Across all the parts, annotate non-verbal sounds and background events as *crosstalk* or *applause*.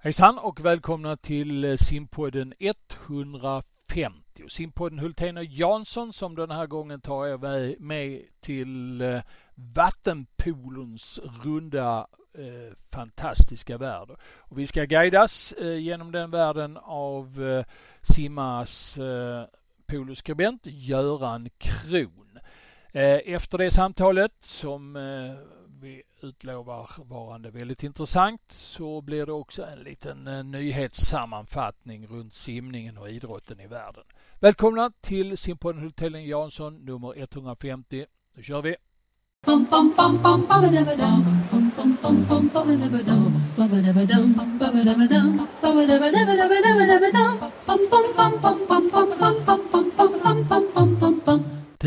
Hejsan och välkomna till eh, simpodden 150. Simpodden Hultén och Jansson som den här gången tar er med till eh, vattenpolens runda eh, fantastiska värld. Och vi ska guidas eh, genom den världen av eh, Simmas eh, poloskribent Göran Kron. Eh, efter det samtalet som eh, vi utlovar varande väldigt intressant så blir det också en liten nyhetssammanfattning runt simningen och idrotten i världen. Välkomna till simpodden Hultellen Jansson nummer 150. Nu kör vi!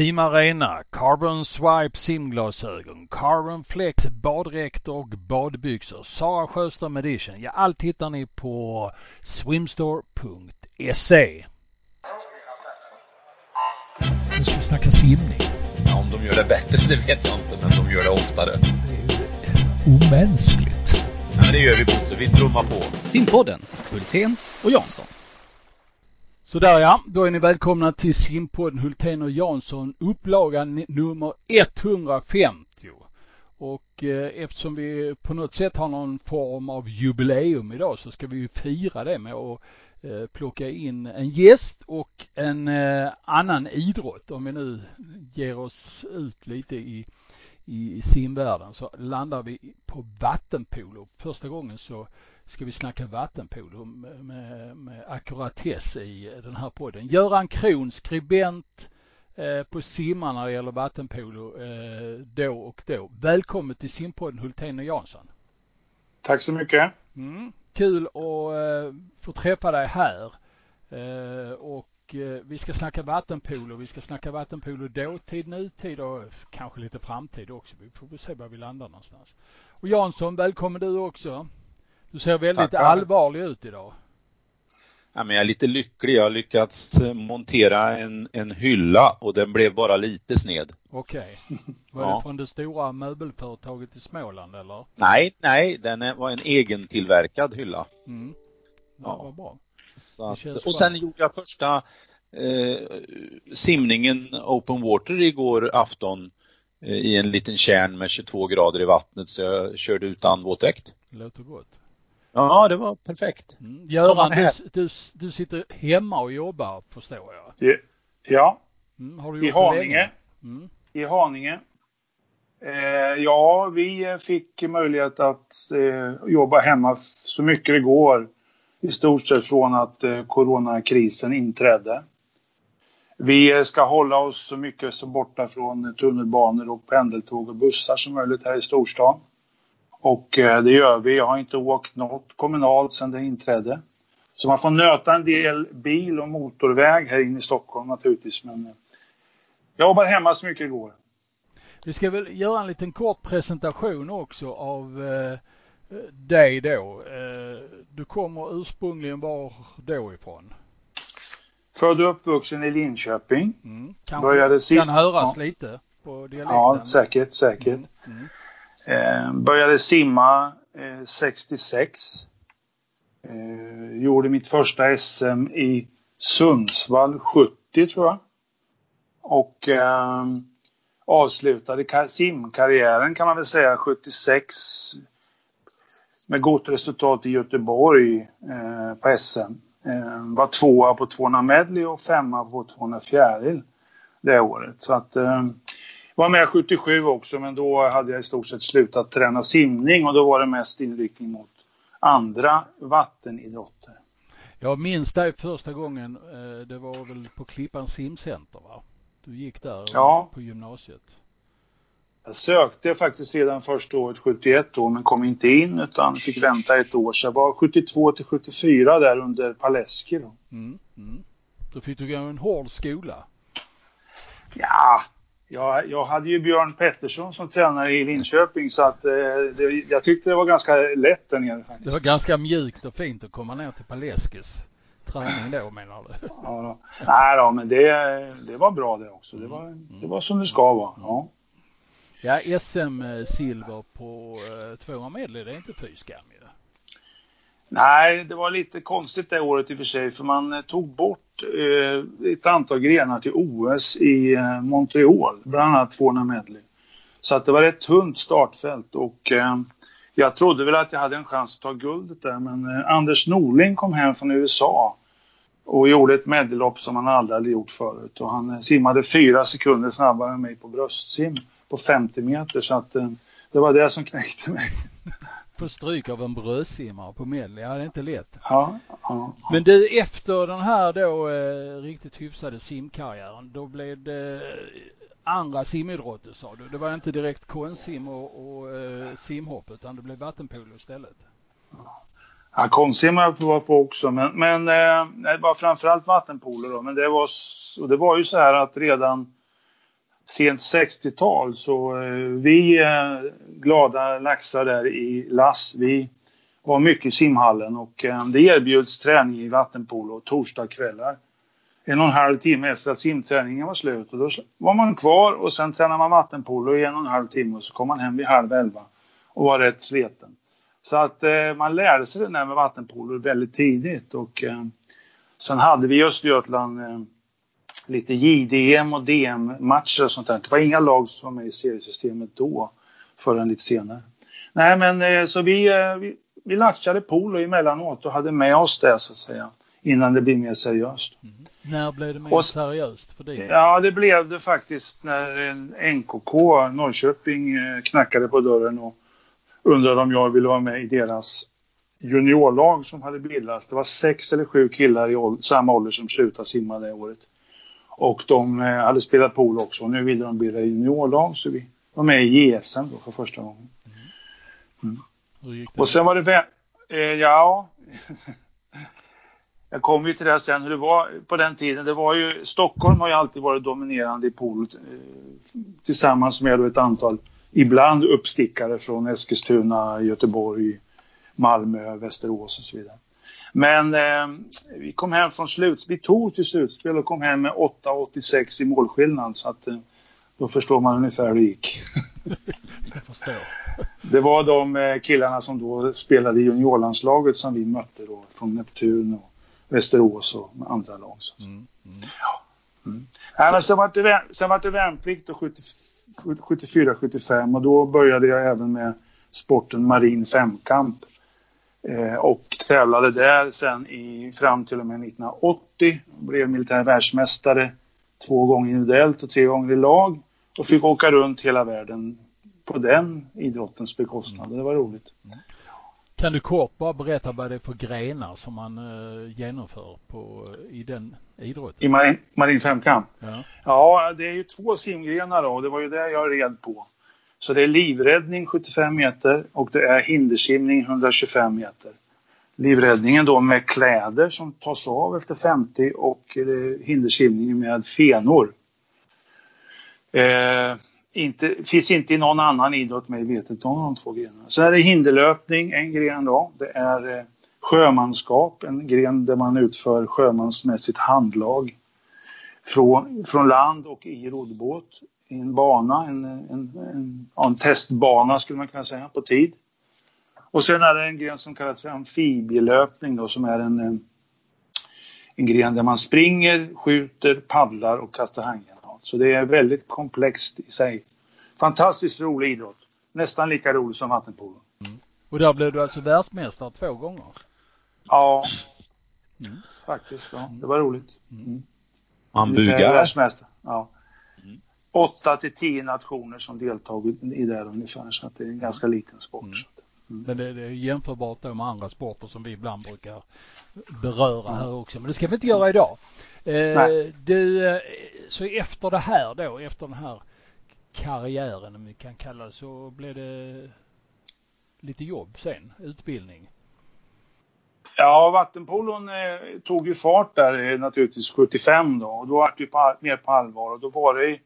Team Arena, Carbon Swipe simglasögon, Carbon Flex baddräkter och badbyxor, Sara Sjöström Edition. Ja, allt hittar ni på swimstore.se. Nu ska vi snacka simning. Ja, om de gör det bättre, det vet jag inte, men de gör det oftare. Det är omänskligt. Ja, men det gör vi Bosse, vi trummar på. Simpodden, Hultén och Jansson. Sådär ja, då är ni välkomna till simpodden Hultén och Jansson, upplagan nummer 150. Och eh, eftersom vi på något sätt har någon form av jubileum idag så ska vi ju fira det med att eh, plocka in en gäst och en eh, annan idrott. Om vi nu ger oss ut lite i, i simvärlden så landar vi på vattenpolo. Första gången så ska vi snacka vattenpolo med, med, med ackuratess i den här podden. Göran Kron, skribent eh, på simma när det gäller vattenpolo eh, då och då. Välkommen till simpodden Hultén och Jansson. Tack så mycket. Mm, kul att eh, få träffa dig här. Eh, och eh, vi ska snacka vattenpolo. Vi ska snacka vattenpolo dåtid, nutid och kanske lite framtid också. Vi får se var vi landar någonstans. Och Jansson, välkommen du också. Du ser väldigt Tackar. allvarlig ut idag. Ja, men jag är lite lycklig. Jag har lyckats eh, montera en, en hylla och den blev bara lite sned. Okej. Okay. *laughs* Var ja. det från det stora möbelföretaget i Småland eller? Nej, nej, den var en egentillverkad hylla. Mm. Ja, ja. Vad bra. Att, och sen gjorde jag första eh, simningen open water igår afton eh, i en liten kärn med 22 grader i vattnet så jag körde utan våtdräkt. Låter gott. Ja, det var perfekt. Mm. Göran, du, du, du sitter hemma och jobbar förstår jag? Ja. Mm. Har du I Haninge. Mm. I Haninge. Eh, ja, vi fick möjlighet att eh, jobba hemma så mycket det går. I stort sett från att eh, coronakrisen inträdde. Vi eh, ska hålla oss så mycket som borta från tunnelbanor och pendeltåg och bussar som möjligt här i storstan. Och eh, det gör vi. Jag har inte åkt något kommunalt sedan det inträdde. Så man får nöta en del bil och motorväg här inne i Stockholm naturligtvis. Men jag jobbar hemma så mycket det går. Vi ska väl göra en liten kort presentation också av eh, dig då. Eh, du kommer ursprungligen var då ifrån? Född och uppvuxen i Linköping. Mm. Kanske Började kan höras ja. lite på dialekten. Ja, säkert, säkert. Mm. Mm. Eh, började simma eh, 66. Eh, gjorde mitt första SM i Sundsvall 70 tror jag. Och avslutade simkarriären kan man väl säga 76 med gott resultat i Göteborg eh, på SM. Eh, var tvåa på 200 medley och femma på 200 fjäril det året. Så att eh, var med 77 också, men då hade jag i stort sett slutat träna simning och då var det mest inriktning mot andra vattenidrotter. Jag minns dig första gången, eh, det var väl på Klippan simcenter va? Du gick där ja. på gymnasiet. Jag sökte faktiskt redan första året 71 då, men kom inte in utan fick vänta ett år. Så jag var 72 till 74 där under Paleski då. Mm, mm. Då fick du gå en hård skola. Ja, jag, jag hade ju Björn Pettersson som tränare i Linköping så att eh, det, jag tyckte det var ganska lätt där nere faktiskt. Det var ganska mjukt och fint att komma ner till Paleskis träning då menar du? Ja, då. Nej då, men det, det var bra det också. Det var, det var som det ska vara. Ja, ja SM-silver eh, på eh, 200 medley, det är inte fy skam ju. Nej, det var lite konstigt det året i och för sig för man eh, tog bort eh, ett antal grenar till OS i eh, Montreal, bland annat 200 medley. Så att det var ett tunt startfält och eh, jag trodde väl att jag hade en chans att ta guldet där men eh, Anders Norling kom hem från USA och gjorde ett medleylopp som han aldrig hade gjort förut och han eh, simmade fyra sekunder snabbare än mig på bröstsim på 50 meter så att det var det som knäckte mig få stryk av en brödsimmare på medley. Ja, det är inte lätt. Ja, ja, Men du, efter den här då eh, riktigt hyfsade simkarriären, då blev det andra simidrotter sa du. Det var inte direkt konstsim och, och eh, simhopp utan det blev vattenpolo istället. Ja, konstsim har jag varit på också, men, men eh, det var framförallt vattenpolo då. Men det var, och det var ju så här att redan sent 60-tal. Så eh, vi eh, glada laxar där i Lass, vi var mycket i simhallen och eh, det erbjuds träning i vattenpolo torsdagskvällar. En och en halv timme efter att simträningen var slut och då var man kvar och sen tränade man vattenpolo i en och en halv timme och så kom man hem vid halv elva och var rätt sliten. Så att eh, man lärde sig det där med vattenpolo väldigt tidigt och eh, sen hade vi i Östergötland eh, lite JDM och DM-matcher och sånt där. Det var inga lag som var med i seriesystemet då, förrän lite senare. Nej, men eh, så vi, eh, vi, vi latchade polo emellanåt och hade med oss det så att säga, innan det blev mer seriöst. Mm. När blev det mer och, seriöst för dig? Ja, det blev det faktiskt när NKK, Norrköping, eh, knackade på dörren och undrade om jag ville vara med i deras juniorlag som hade bildats. Det var sex eller sju killar i samma ålder som slutade simma det året. Och de eh, hade spelat pool också. Nu ville de bilda juniorlag så vi var med i JSM då för första gången. Mm. mm. Och sen var det... Eh, ja... *laughs* Jag kommer ju till det här sen hur det var på den tiden. Det var ju, Stockholm har ju alltid varit dominerande i pool eh, tillsammans med ett antal, ibland uppstickare från Eskilstuna, Göteborg, Malmö, Västerås och så vidare. Men eh, vi kom hem från slut, vi tog till slutspel och kom hem med 8,86 i målskillnad så att eh, då förstår man ungefär hur det gick. Det var de eh, killarna som då spelade i juniorlandslaget som vi mötte då från Neptun och Västerås och andra lag. Så. Mm, mm. Ja. Mm. Men sen var det, sen var det värnplikt 74-75 och då började jag även med sporten marin femkamp. Eh, och tävlade där sen i, fram till och med 1980. Blev militär världsmästare två gånger individuellt och tre gånger i lag. Och fick åka runt hela världen på den idrottens bekostnad. Det var roligt. Kan du kort bara berätta vad det är för grenar som man uh, genomför på, i den idrotten? I marin, marin femkamp? Ja. ja, det är ju två simgrenar då. Det var ju det jag red på. Så det är livräddning 75 meter och det är hindersimning 125 meter. Livräddningen då med kläder som tas av efter 50 och eh, hindersimningen med fenor. Eh, inte, finns inte i någon annan idrott mig vetet om de två grenarna. Sen är det hinderlöpning, en gren då. Det är eh, sjömanskap, en gren där man utför sjömansmässigt handlag från, från land och i roddbåt en bana, en, en, en, en, testbana skulle man kunna säga, på tid. Och sen är det en gren som kallas för amfibielöpning då, som är en, en, en gren där man springer, skjuter, paddlar och kastar handgranat. Så det är väldigt komplext i sig. Fantastiskt rolig idrott. Nästan lika rolig som vattenpolo. Mm. Och där blev du alltså världsmästare två gånger? Ja, mm. faktiskt. Ja. Det var roligt. Mm. Man bugar. Världsmästare. Ja. 8 till 10 nationer som deltagit i det ungefär så att det är en ganska liten sport. Mm. Mm. Men det, det, är jämförbart med andra sporter som vi ibland brukar beröra mm. här också. Men det ska vi inte göra idag. Eh, du, eh, så efter det här då, efter den här karriären om vi kan kalla det så blev det lite jobb sen, utbildning. Ja, vattenpolon eh, tog ju fart där eh, naturligtvis 75 då och då var det ju på, mer på allvar och då var det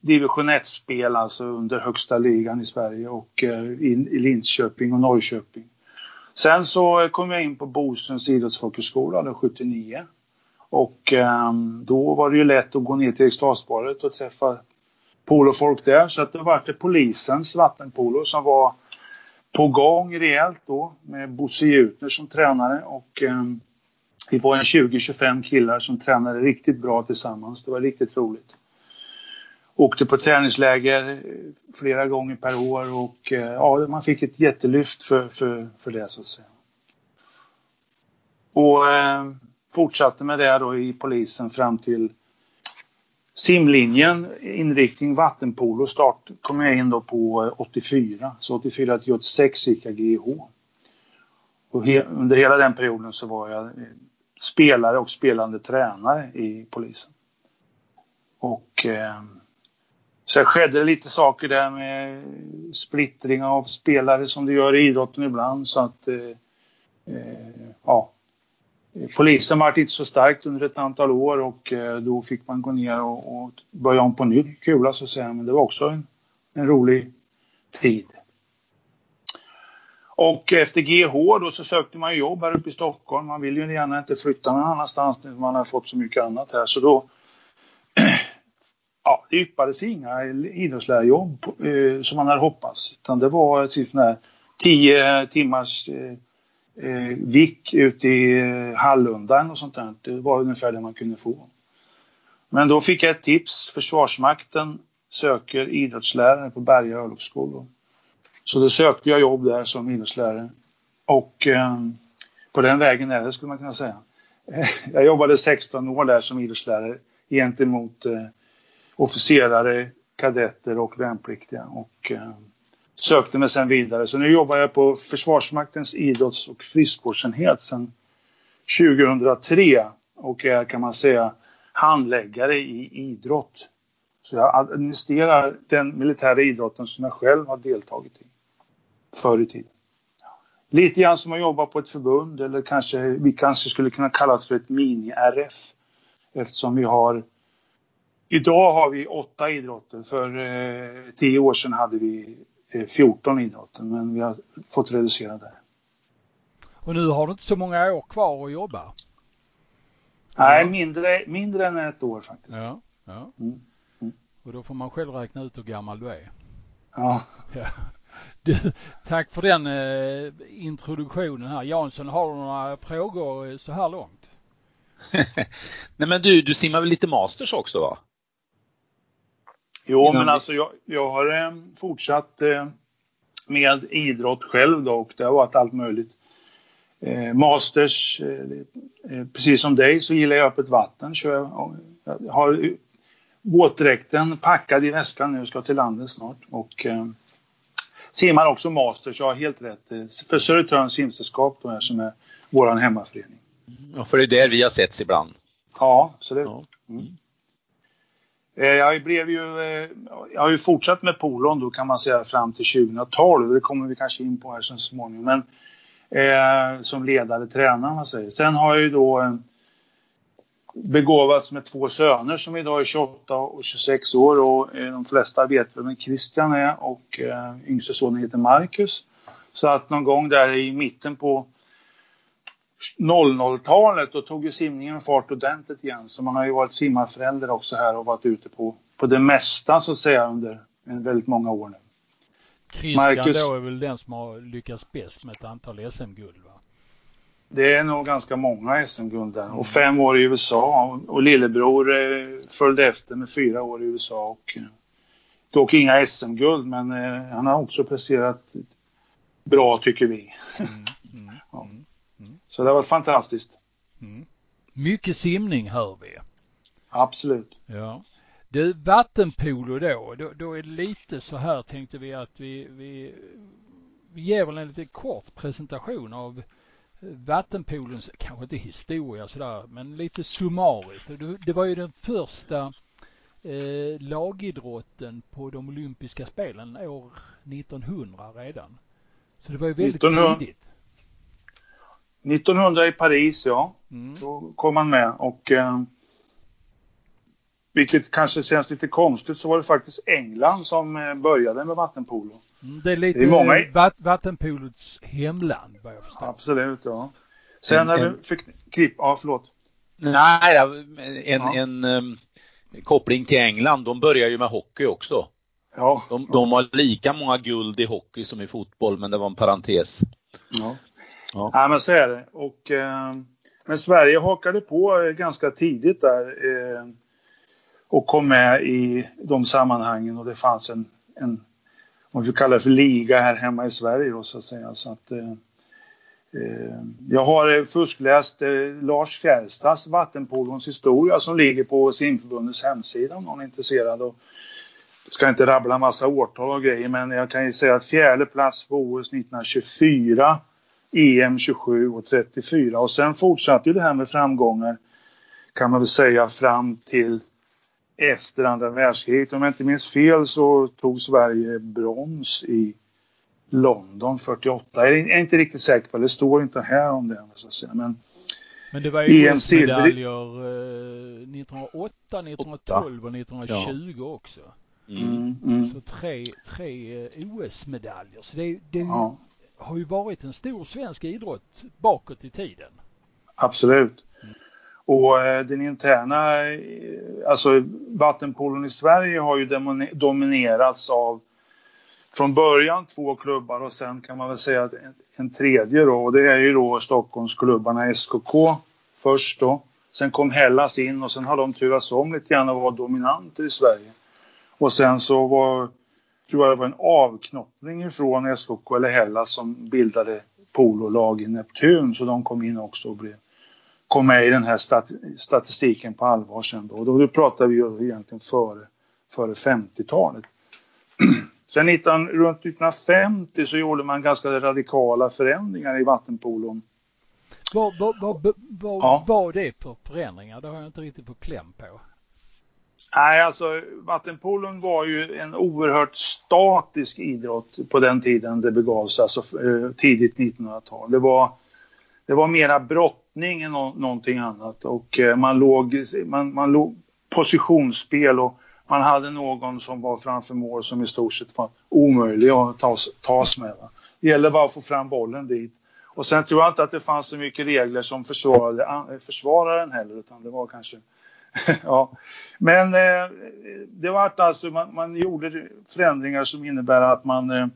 division 1-spel alltså under högsta ligan i Sverige och eh, i, Linköping och Norrköping. Sen så kom jag in på Boströms idrottsfolkhögskola 79 och ehm, då var det ju lätt att gå ner till Eriksdalsbadet och träffa polofolk där så att det var det polisens vattenpolo som var på gång rejält då med Bosse Jutner som tränare och ehm, vi var en 20-25 killar som tränade riktigt bra tillsammans. Det var riktigt roligt. Åkte på träningsläger eh, flera gånger per år och eh, ja, man fick ett jättelyft för, för, för det så att säga. Och eh, fortsatte med det då i polisen fram till simlinjen, inriktning vattenpolo, start kom jag in då på eh, 84. Så 84 till 86 gick jag GH. Och he, under hela den perioden så var jag spelare och spelande tränare i polisen. Och eh, Sen skedde det lite saker där med splittring av spelare som det gör i idrotten ibland så att eh, eh, ja, polisen var inte så starkt under ett antal år och eh, då fick man gå ner och, och börja om på ny kula alltså, så att säga. Men det var också en, en rolig tid. Och efter GH då så sökte man jobb här uppe i Stockholm. Man vill ju gärna inte flytta någon annanstans när man har fått så mycket annat här. Så då ja, det yppades inga idrottslärarjobb eh, som man hade hoppats. Utan det var typ sån här tio eh, timmars eh, eh vick ute i eh, Hallunda och sånt där. Det var ungefär det man kunde få. Men då fick jag ett tips. Försvarsmakten söker idrottslärare på Berga örlogsskola. Så då sökte jag jobb där som idrottslärare. Och eh, på den vägen är det skulle man kunna säga. *laughs* Jag jobbade 16 år där som idrottslärare gentemot eh, officerare, kadetter och värnpliktiga. Och, eh, sökte mig sen vidare. Så nu jobbar jag på Försvarsmaktens idrotts och friskvårdsenhet sedan 2003 och är kan man säga handläggare i idrott. Så jag administrerar den militära idrotten som jag själv har deltagit i förr i tiden. Lite grann som att jobba på ett förbund eller kanske vi kanske skulle kunna kallas för ett mini-RF eftersom vi har Idag har vi åtta idrotter. För eh, tio år sedan hade vi 14 idrotter men vi har fått reducera det. Och nu har du inte så många år kvar att jobba? Nej, mindre, mindre än ett år faktiskt. Ja, ja. Mm. Mm. Och då får man själv räkna ut hur gammal du är. Ja. *laughs* ja. Du, tack för den eh, introduktionen här. Jansson, har du några frågor så här långt? *laughs* Nej men du, du simmar väl lite masters också va? Jo, men alltså jag, jag har eh, fortsatt eh, med idrott själv då och det har varit allt möjligt. Eh, masters, eh, eh, precis som dig så gillar jag öppet vatten. Kör jag, jag har våtdräkten packad i väskan nu, ska till landet snart. Och eh, simmar också masters, jag har helt rätt. För Södertörns simsällskap då här, som är vår hemmaförening. Ja, för det är där vi har setts ibland. Ja, absolut. Ja. Mm. Eh, jag, blev ju, eh, jag har ju fortsatt med polon då kan man säga fram till 2012. Det kommer vi kanske in på här så småningom. Men, eh, som ledare, tränare man säger. Sen har jag ju då eh, begåvats med två söner som idag är 28 och 26 år och eh, de flesta vet vem Christian är och eh, yngste sonen heter Marcus. Så att någon gång där i mitten på 00-talet då tog ju simningen fart ordentligt igen. Så man har ju varit simmarförälder också här och varit ute på, på det mesta så att säga under väldigt många år nu. Christian Marcus, då är väl den som har lyckats bäst med ett antal SM-guld va? Det är nog ganska många SM-guld där och fem år i USA och lillebror eh, följde efter med fyra år i USA och eh, dock inga SM-guld men eh, han har också presterat bra tycker vi. Mm, mm, *laughs* ja. mm. Så det har varit fantastiskt. Mm. Mycket simning hör vi. Absolut. Ja. Du, vattenpolo då, då, då är det lite så här tänkte vi att vi, vi, vi ger väl en lite kort presentation av vattenpolens, kanske inte historia sådär, men lite summariskt. Det var ju den första eh, lagidrotten på de olympiska spelen år 1900 redan. Så det var ju väldigt 1900, tidigt. 1900 i Paris, ja. Mm. Då kom han med och eh, vilket kanske känns lite konstigt så var det faktiskt England som eh, började med vattenpolo. Mm, det är lite det är många... vatt, vattenpolots hemland vad jag förstår. Absolut, ja. Sen när vi fick klipp, ja förlåt. Nej, en, ja. en um, koppling till England, de börjar ju med hockey också. Ja. De, de har lika många guld i hockey som i fotboll, men det var en parentes. Ja, ja. ja men så är det. Och, eh, men Sverige hakade på eh, ganska tidigt där eh, och kom med i de sammanhangen och det fanns en, en om vi kallar det för liga här hemma i Sverige då, så att säga. Så att, eh, eh jag har eh, fuskläst eh, Lars Fjärstads vattenpolons historia som ligger på simförbundets hemsida om någon är intresserad. Och, jag ska inte rabbla en massa årtal och grejer men jag kan ju säga att fjärde plats på OS 1924, EM 27 och 34 och sen fortsatte ju det här med framgångar kan man väl säga fram till efter andra världskriget. Om jag inte minns fel så tog Sverige brons i London 48. Jag är inte riktigt säker på det, det står inte här om det. Så att säga. Men, men det var ju OS-medaljer eh, 1908, 1912 och 1920 ja. också. Mm, mm. Så tre, tre eh, OS-medaljer. Så det, det ja har ju varit en stor svensk idrott bakåt i tiden. Absolut. Och eh, den interna, eh, alltså vattenpolon i Sverige har ju dominerats av från början två klubbar och sen kan man väl säga att en, en tredje då och det är ju då Stockholmsklubbarna SKK först då. Sen kom Hellas in och sen har de turats om lite grann och var dominanter i Sverige. Och sen så var, tror jag det var en avknoppning från SKK eller Hellas som bildade pololag i Neptun så de kom in också och blev kom med i den här stat statistiken på allvar sen då. Och då pratar vi ju egentligen före, före 50-talet. *clears throat* Sen 19, runt 1950 så gjorde man ganska radikala förändringar i vattenpolon. Vad, vad, vad, vad ja. var det för förändringar? Det har jag inte riktigt på kläm på. Nej, alltså vattenpolon var ju en oerhört statisk idrott på den tiden det begav sig, alltså eh, tidigt 1900-tal. Det var, det var mera brottning än no någonting annat och eh, man låg, man, man låg positionsspel och man hade någon som var framför mål som i stort sett var omöjlig att tas, tas med. Va? Det gäller bara att få fram bollen dit. Och sen tror jag inte att det fanns så mycket regler som försvarade försvararen heller utan det var kanske *laughs* ja. Men eh, det var alltså, man, man, gjorde förändringar som innebär att man eh,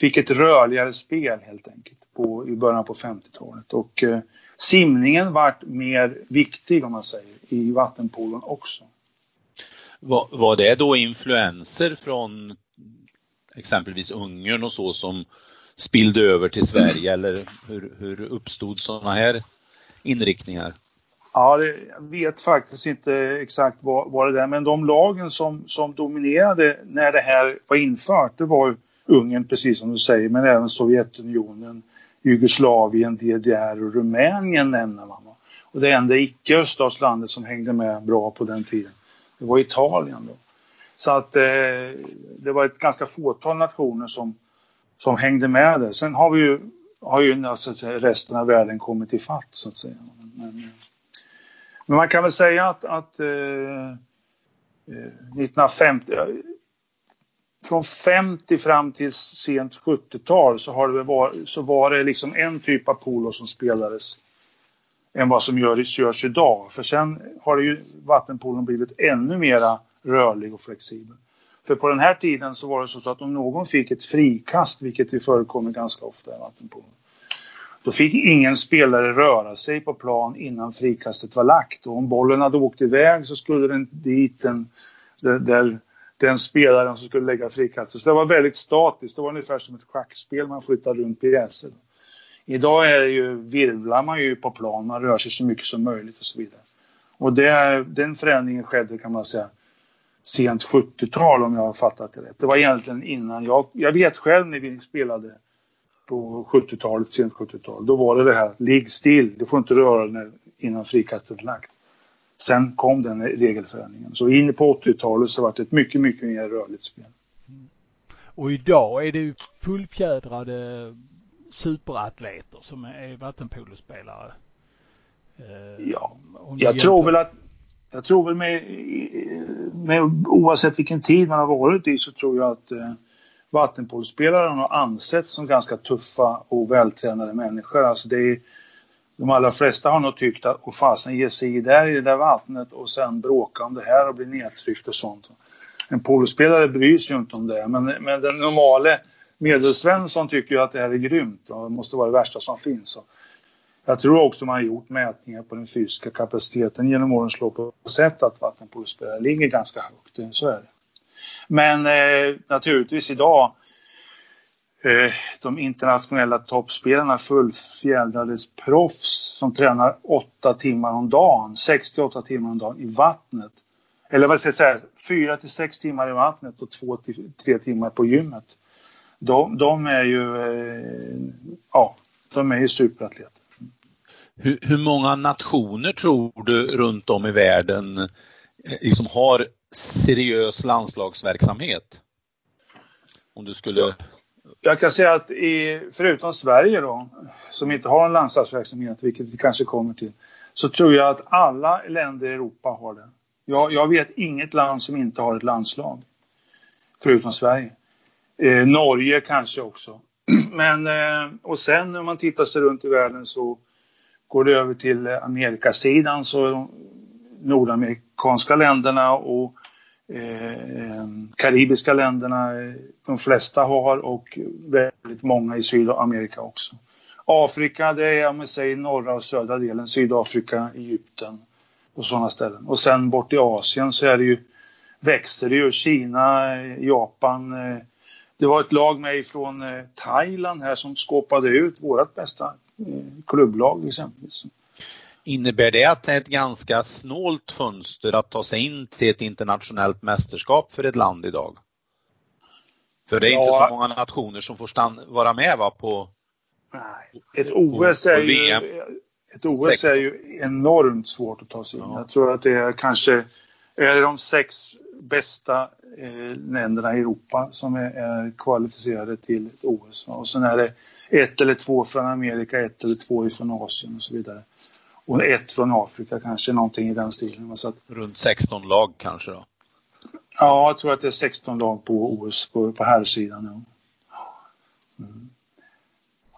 fick ett rörligare spel helt enkelt på, i början på 50-talet. Och eh, simningen vart mer viktig om man säger i vattenpolon också. Var, var det då influenser från exempelvis Ungern och så som spillde över till Sverige eller hur, hur uppstod sådana här inriktningar? Ja, jag vet faktiskt inte exakt vad, vad det är, men de lagen som, som dominerade när det här var infört, det var Ungern precis som du säger, men även Sovjetunionen, Jugoslavien, DDR och Rumänien nämner man. Och det enda icke-öststatslandet som hängde med bra på den tiden, det var Italien. Då. Så att eh, det var ett ganska fåtal nationer som, som hängde med där. Sen har vi ju, har ju alltså, resten av världen kommit i fatt så att säga. Men, eh, men man kan väl säga att, att eh, eh 1950, från 50 fram till sent 70-tal så, har det var, så var det liksom en typ av polo som spelades än vad som görs, görs idag. För sen har det ju vattenpolon blivit ännu mera rörlig och flexibel. För på den här tiden så var det så att om någon fick ett frikast, vilket ju förekommer ganska ofta i vattenpolon, då fick ingen spelare röra sig på plan innan frikastet var lagt. Och om bollen hade åkt iväg så skulle den dit den, där, den spelaren som skulle lägga frikastet. Så det var väldigt statiskt. Det var ungefär som ett schackspel man flyttar runt pjäser. Idag är det ju, virvlar man ju på plan, man rör sig så mycket som möjligt och så vidare. Och det, den förändringen skedde kan man säga sent 70-tal om jag har fattat det rätt. Det var egentligen innan jag, jag vet själv när vi spelade på 70-talet, sent 70-tal. Då var det det här, ligg still, du får inte röra dig innan frikastet är lagt. Sen kom den regelförändringen. Så in på 80-talet så var det ett mycket, mycket mer rörligt spel. Mm. Och idag är det ju fullfjädrade superatleter som är vattenpolospelare. Eh, ja, jag tror väl att jag tror väl med, med oavsett vilken tid man har varit i så tror jag att eh, vattenpolospelare har ansetts som ganska tuffa och vältränade människor. Alltså det är, de allra flesta har nog tyckt att och fasen ge sig i där i det där vattnet och sen bråka om det här och bli nedtryckt och sånt. En polospelare bryr sig ju inte om det, men, men den normale medelsvensson tycker ju att det här är grymt och det måste vara det värsta som finns. Och jag tror också man har gjort mätningar på den fysiska kapaciteten genom årens lopp och sett att vattenpolospelare ligger ganska högt. Så är det. Men eh, naturligtvis idag eh, de internationella toppspelarna fullfjädrades proffs som tränar 8 timmar om dagen, 68 timmar om dagen i vattnet. Eller vad ska jag säga, 4 till 6 timmar i vattnet och 2 till 3 timmar på gymmet. De, de är ju, eh, ja, de är ju superatleter. Hur, hur, många nationer tror du runt om i världen eh, liksom har seriös landslagsverksamhet? Om du skulle... Jag kan säga att i, förutom Sverige då, som inte har en landslagsverksamhet, vilket vi kanske kommer till, så tror jag att alla länder i Europa har det. Jag, jag vet inget land som inte har ett landslag, förutom Sverige. Eh, Norge kanske också. *clears throat* Men, eh, och sen när man tittar sig runt i världen så går det över till eh, Amerikasidan så nordamerikanska länderna och eh, karibiska länderna, eh, de flesta har och väldigt många i Sydamerika också. Afrika, det är om vi säger norra och södra delen, Sydafrika, Egypten och sådana ställen. Och sen bort i Asien så är det ju, växter det ju, Kina, eh, Japan. Eh, det var ett lag med från Thailand här som skåpade ut vårt bästa klubblag exempelvis. Innebär det att det är ett ganska snålt fönster att ta sig in till ett internationellt mästerskap för ett land idag? För det är ja. inte så många nationer som får stanna, vara med va på Nej. Ett OS är ju, ett OS är ju enormt svårt att ta sig in. Ja. Jag tror att det är kanske är de sex bästa eh, länderna i Europa som är, är, kvalificerade till ett OS. Och sen är det ett eller två från Amerika, ett eller två från Asien och så vidare och ett från Afrika kanske, någonting i den stilen. Så att, Runt 16 lag kanske då? Ja, jag tror att det är 16 lag på OS på, på här sidan. Ja. Mm.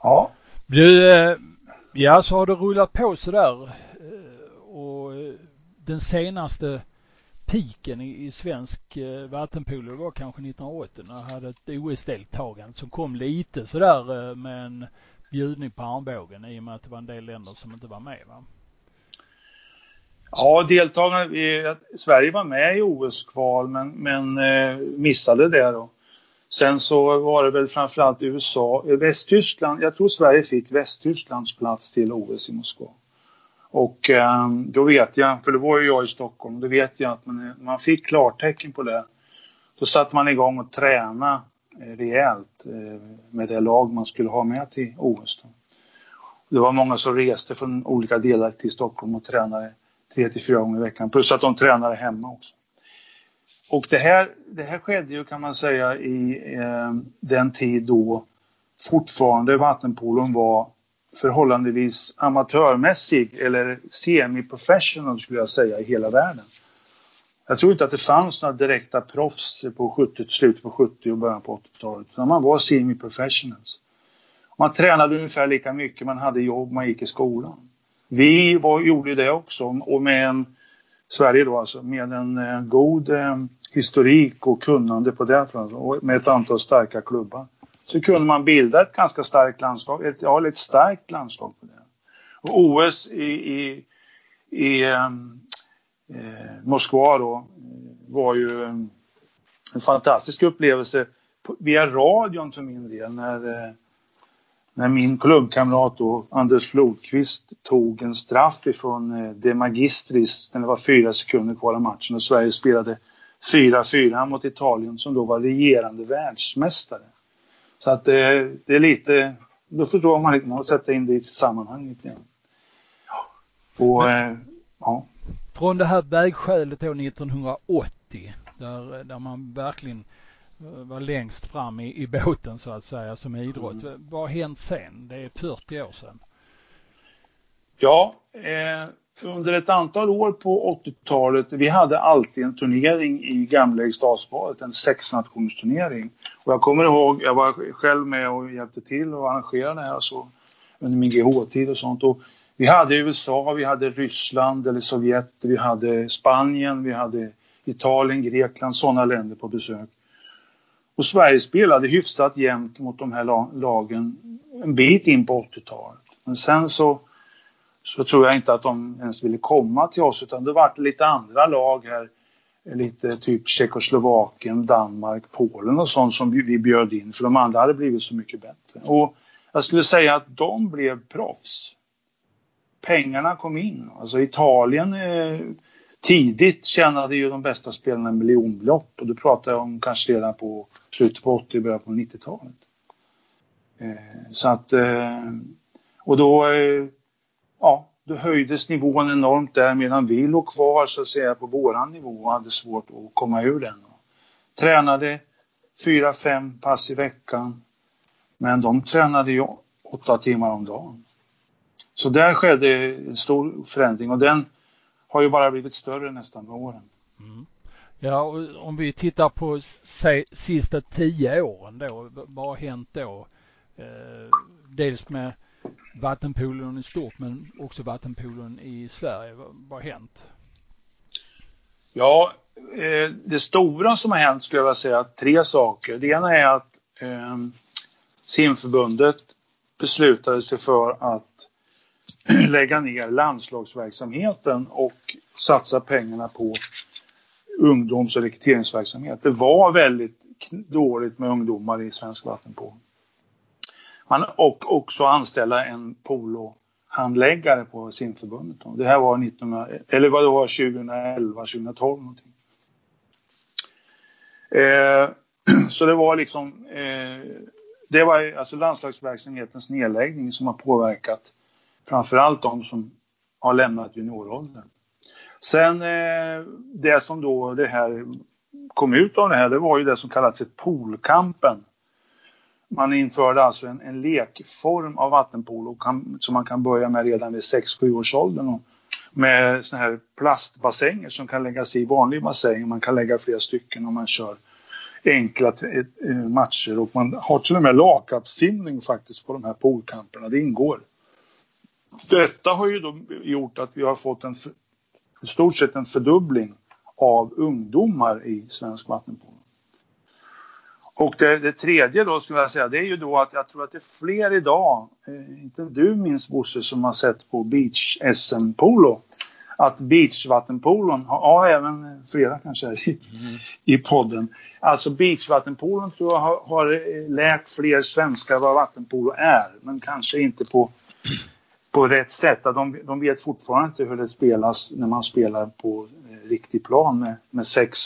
ja. Du, eh, ja så har det rullat på sådär eh, och eh, den senaste piken i, i svensk vattenpolo var kanske 1980 när jag hade ett OS-deltagande som kom lite sådär med en bjudning på armbågen i och med att det var en del länder som inte var med. Va? Ja, deltagarna, Sverige var med i OS-kval men, men eh, missade det då. Sen så var det väl framförallt USA, eh, Västtyskland, jag tror Sverige fick Västtysklands plats till OS i Moskva. Och eh, då vet jag, för det var ju jag i Stockholm, då vet jag att man, man fick klartecken på det. Då satte man igång och tränade eh, rejält eh, med det lag man skulle ha med till OS. Då. Det var många som reste från olika delar till Stockholm och tränade tre till fyra gånger i veckan. Plus att de tränade hemma också. Och det här, det här skedde ju kan man säga i eh, den tid då fortfarande vattenpolon var förhållandevis amatörmässig eller semi-professional skulle jag säga i hela världen. Jag tror inte att det fanns några direkta proffs på 70, slutet på 70 och början på 80-talet. Man var semi-professionals. Man tränade ungefär lika mycket, man hade jobb, man gick i skolan. Vi var, gjorde det också och med en, Sverige då alltså, med en eh, god eh, historik och kunnande på det och med ett antal starka klubbar. Så kunde man bilda ett ganska starkt landslag, ett, ja, ett starkt landslag på det. Och OS i, i, i ehm, eh, Moskva då eh, var ju eh, en, fantastisk upplevelse via radion för min del när eh, när min klubbkamrat då, Anders Flodqvist tog en straff ifrån eh, De Magistris när det var fyra sekunder kvar av matchen och Sverige spelade 4-4 mot Italien som då var regerande världsmästare. Så att det, eh, det är lite, då förstår man lite, man sätter in det i sitt sammanhang lite grann. Och, Men, eh, ja. Från det här vägskälet då 1980 där, där man verkligen var längst fram i, i båten så att säga som idrott. Mm. Vad har hänt sen? Det är 40 år sedan. Ja, eh, under ett antal år på 80-talet, vi hade alltid en turnering i gamla Eriksdalsbadet, en sexnationsturnering. Och jag kommer ihåg, jag var själv med och hjälpte till och arrangerade det här så, under min GH-tid och sånt. Och vi hade USA, vi hade Ryssland eller Sovjet, vi hade Spanien, vi hade Italien, Grekland, sådana länder på besök. Och Sverige spelade hyfsat jämnt mot de här lagen en bit in på 80-talet. Men sen så, så tror jag inte att de ens ville komma till oss utan det var lite andra lag här. Lite typ Tjeckoslovakien, Danmark, Polen och sånt som vi bjöd in för de andra hade blivit så mycket bättre. Och jag skulle säga att de blev proffs. Pengarna kom in. Alltså Italien eh, tidigt tjänade ju de bästa spelarna miljonbelopp och då pratar jag om kanske redan på slutet på 80 och början på 90-talet. Eh, så att, eh, och då, eh, ja, då höjdes nivån enormt där medan vi låg kvar så att säga på våran nivå och hade svårt att komma ur den. Tränade fyra, fem pass i veckan. Men de tränade ju åtta timmar om dagen. Så där skedde en stor förändring och den har ju bara blivit större nästan med åren. Mm. Ja, om vi tittar på säg, sista tio åren då, vad har hänt då? Eh, dels med vattenpoolen i stort men också vattenpoolen i Sverige. Vad har hänt? Ja, eh, det stora som har hänt skulle jag vilja säga tre saker. Det ena är att eh, simförbundet beslutade sig för att *clears throat* lägga ner landslagsverksamheten och satsa pengarna på ungdoms och rekryteringsverksamhet. Det var väldigt dåligt med ungdomar i svensk vattenpolo. Man, och också anställa en polohandläggare på simförbundet. Det här var 19, eller vad det var 2011, 2012 någonting. Eh, *clears throat* så det var liksom, eh, det var alltså landslagsverksamhetens nedläggning som har påverkat framförallt de som har lämnat junioråldern. Sen eh, det som då det här kom ut av det här, det var ju det som kallades Polkampen. poolkampen. Man införde alltså en, en lekform av vattenpolo som man kan börja med redan vid 6-7 års åldern. med såna här plastbassänger som kan läggas i vanlig bassäng. Man kan lägga flera stycken om man kör enkla eh, eh, matcher och man har till och med lagkapssimning faktiskt på de här poolkamperna. Det ingår. Detta har ju då gjort att vi har fått en i stort sett en fördubbling av ungdomar i svensk vattenpolo. Och det, det, tredje då skulle jag säga, det är ju då att jag tror att det är fler idag, eh, inte du minst Bosse, som har sett på beach-SM-polo. Att beachvattenpolon, ja även flera kanske i, mm. i podden. Alltså beachvattenpolon tror jag har, har eh, lärt fler svenskar vad vattenpolo är, men kanske inte på på rätt sätt. De, de vet fortfarande inte hur det spelas när man spelar på eh, riktig plan med, med sex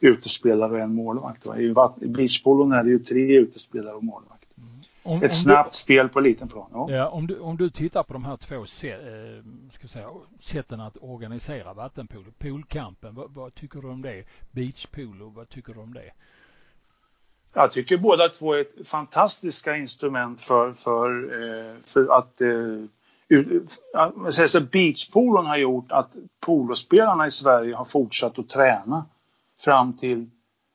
utespelare och en målvakt. I beachpolon är det ju tre utespelare och målvakt. Mm. Om, Ett om snabbt du, spel på liten plan. Ja. ja. om, du, om du tittar på de här två se, eh, ska säga, sätten att organisera vattenpolo. Poolkampen, vad, vad, tycker du om det? Beachpolo, vad tycker du om det? Jag tycker båda två är fantastiska instrument för, för, eh, för att eh, beachpolon har gjort att polospelarna i Sverige har fortsatt att träna fram till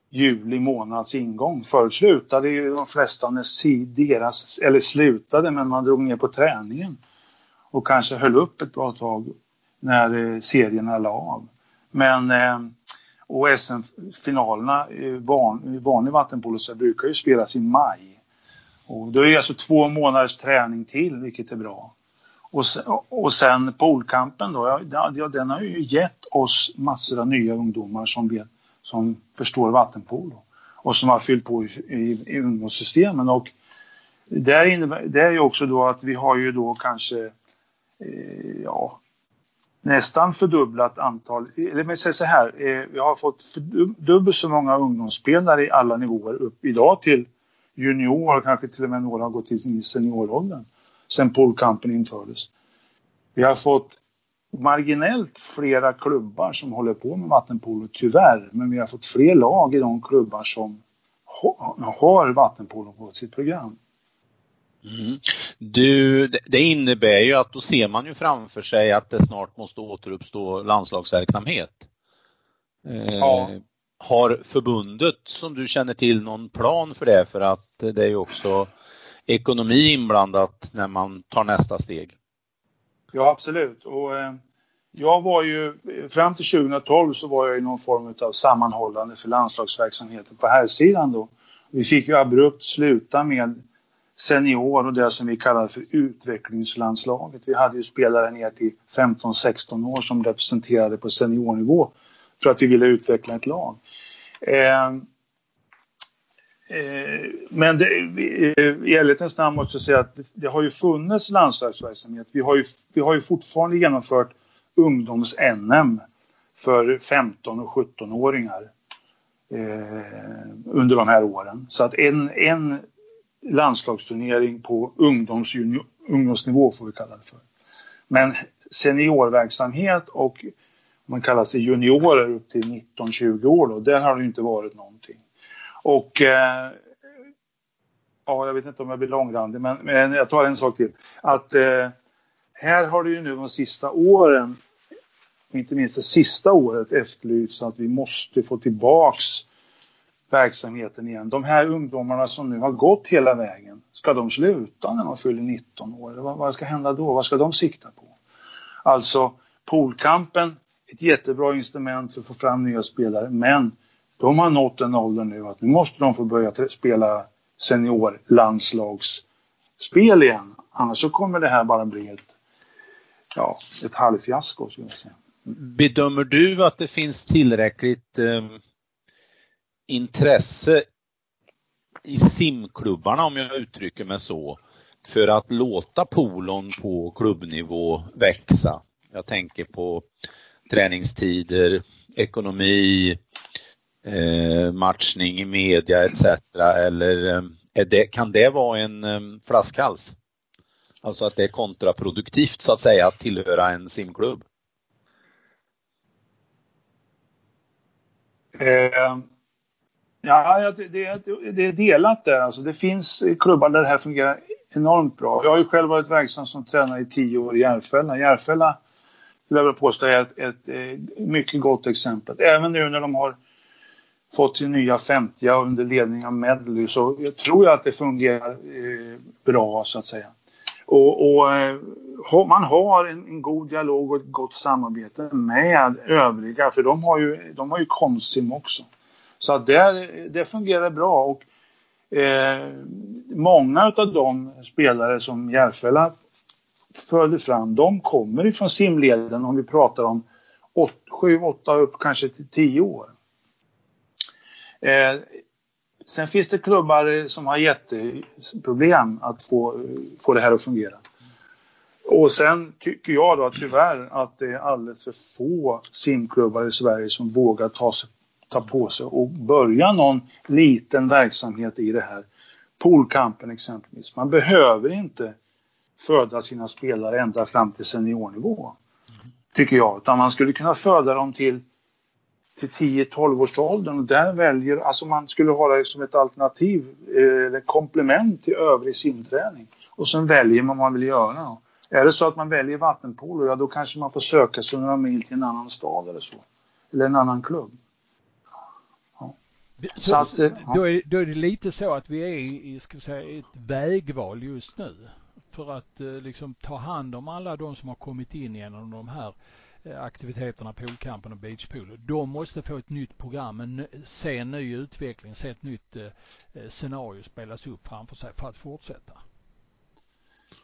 juli månads ingång. Förut slutade ju de flesta när deras, eller slutade men man drog ner på träningen och kanske höll upp ett bra tag när eh, serierna la av. Men eh, och SM-finalerna eh, i van, vanlig vattenpolo så brukar ju spelas i maj. Och då är det alltså två månaders träning till, vilket är bra. Och sen, och sen polkampen då, ja, den har ju gett oss massor av nya ungdomar som, vet, som förstår vattenpolo och som har fyllt på i, i, i ungdomssystemen. Och det, innebär, det är ju också då att vi har ju då kanske eh, ja, nästan fördubblat antal, eller men säger så här, eh, vi har fått dubbelt så många ungdomsspelare i alla nivåer upp idag till junior, kanske till och med några har gått till i senioråldern sen poolkampen infördes. Vi har fått marginellt flera klubbar som håller på med vattenpolo, tyvärr. Men vi har fått fler lag i de klubbar som har vattenpolo på sitt program. Mm. Du, det innebär ju att då ser man ju framför sig att det snart måste återuppstå landslagsverksamhet. Eh, ja. Har förbundet, som du känner till, någon plan för det? För att det är ju också ekonomi inblandat när man tar nästa steg. Ja, absolut. Och, eh, jag var ju, fram till 2012 så var jag i någon form av sammanhållande för landslagsverksamheten på här sidan då. Vi fick ju abrupt sluta med senior och det som vi kallar för utvecklingslandslaget. Vi hade ju spelare ner till 15-16 år som representerade på seniornivå för att vi ville utveckla ett lag. Eh, Eh, men det, eh, i ärlighetens namn måste jag säga att det har ju funnits landslagsverksamhet. Vi har ju, vi har ju fortfarande genomfört ungdoms-NM för 15 och 17-åringar eh, under de här åren. Så att en, en landslagsturnering på ungdoms, ungdomsnivå får vi kalla det för. Men seniorverksamhet och man kallar sig juniorer upp till 19-20 år då, där har det inte varit någonting. Och eh, ja, jag vet inte om jag blir långrandig, men, men jag tar en sak till. Att eh, här har det ju nu de sista åren, inte minst det sista året, efterlysts att vi måste få tillbaks verksamheten igen. De här ungdomarna som nu har gått hela vägen, ska de sluta när de fyller 19 år? Vad, vad ska hända då? Vad ska de sikta på? Alltså, poolkampen, ett jättebra instrument för att få fram nya spelare, men de har nått en ålder nu att nu måste de få börja spela seniorlandslagsspel igen. Annars så kommer det här bara bli ett, ja, ett halvfiasko skulle jag säga. Bedömer du att det finns tillräckligt eh, intresse i simklubbarna, om jag uttrycker mig så, för att låta polon på klubbnivå växa? Jag tänker på träningstider, ekonomi, eh, matchning i media etc. Eller eh, det, kan det vara en eh, flaskhals? Alltså att det är kontraproduktivt så att säga att tillhöra en simklubb? Eh, ja, det, det, är delat där. Alltså det finns klubbar där det här fungerar enormt bra. Jag har ju själv varit verksam som tränare i tio år i Järfälla. Järfälla vill jag påstå är ett, ett, eh, mycket gott exempel. Även nu när de har fått sin nya 50 under ledning av Medley så jag tror jag att det fungerar eh, bra så att säga. Och, och eh, man har en, en, god dialog och ett gott samarbete med övriga för de har ju, de har ju Konsum också. Så att där, det fungerar bra och eh, många av de spelare som Järfälla förde fram, de kommer ifrån simleden om vi pratar om 7, 8 upp kanske till 10 år. Eh, sen finns det klubbar eh, som har jätteproblem att få, eh, få det här att fungera. Och sen tycker jag då tyvärr att det är alldeles för få simklubbar i Sverige som vågar ta, ta på sig och börja någon liten verksamhet i det här. Poolkampen exempelvis. Man behöver inte föda sina spelare ända fram till seniornivå. Tycker jag. Utan man skulle kunna föda dem till, till 10-12 års åldern och där väljer, alltså man skulle ha det som ett alternativ eh, eller komplement till övrig simträning. Och sen väljer man vad man vill göra. Är det så att man väljer vattenpolo, ja då kanske man får söka sig några mil till en annan stad eller så. Eller en annan klubb. Så, så att, ja. då, är, då är det lite så att vi är i, ska vi säga, ett vägval just nu för att eh, liksom ta hand om alla de som har kommit in genom de här eh, Eh, aktiviteterna, poolkampen och beachpool. De måste få ett nytt program, en, se en ny utveckling, se ett nytt eh, eh, scenario spelas upp framför sig för att fortsätta.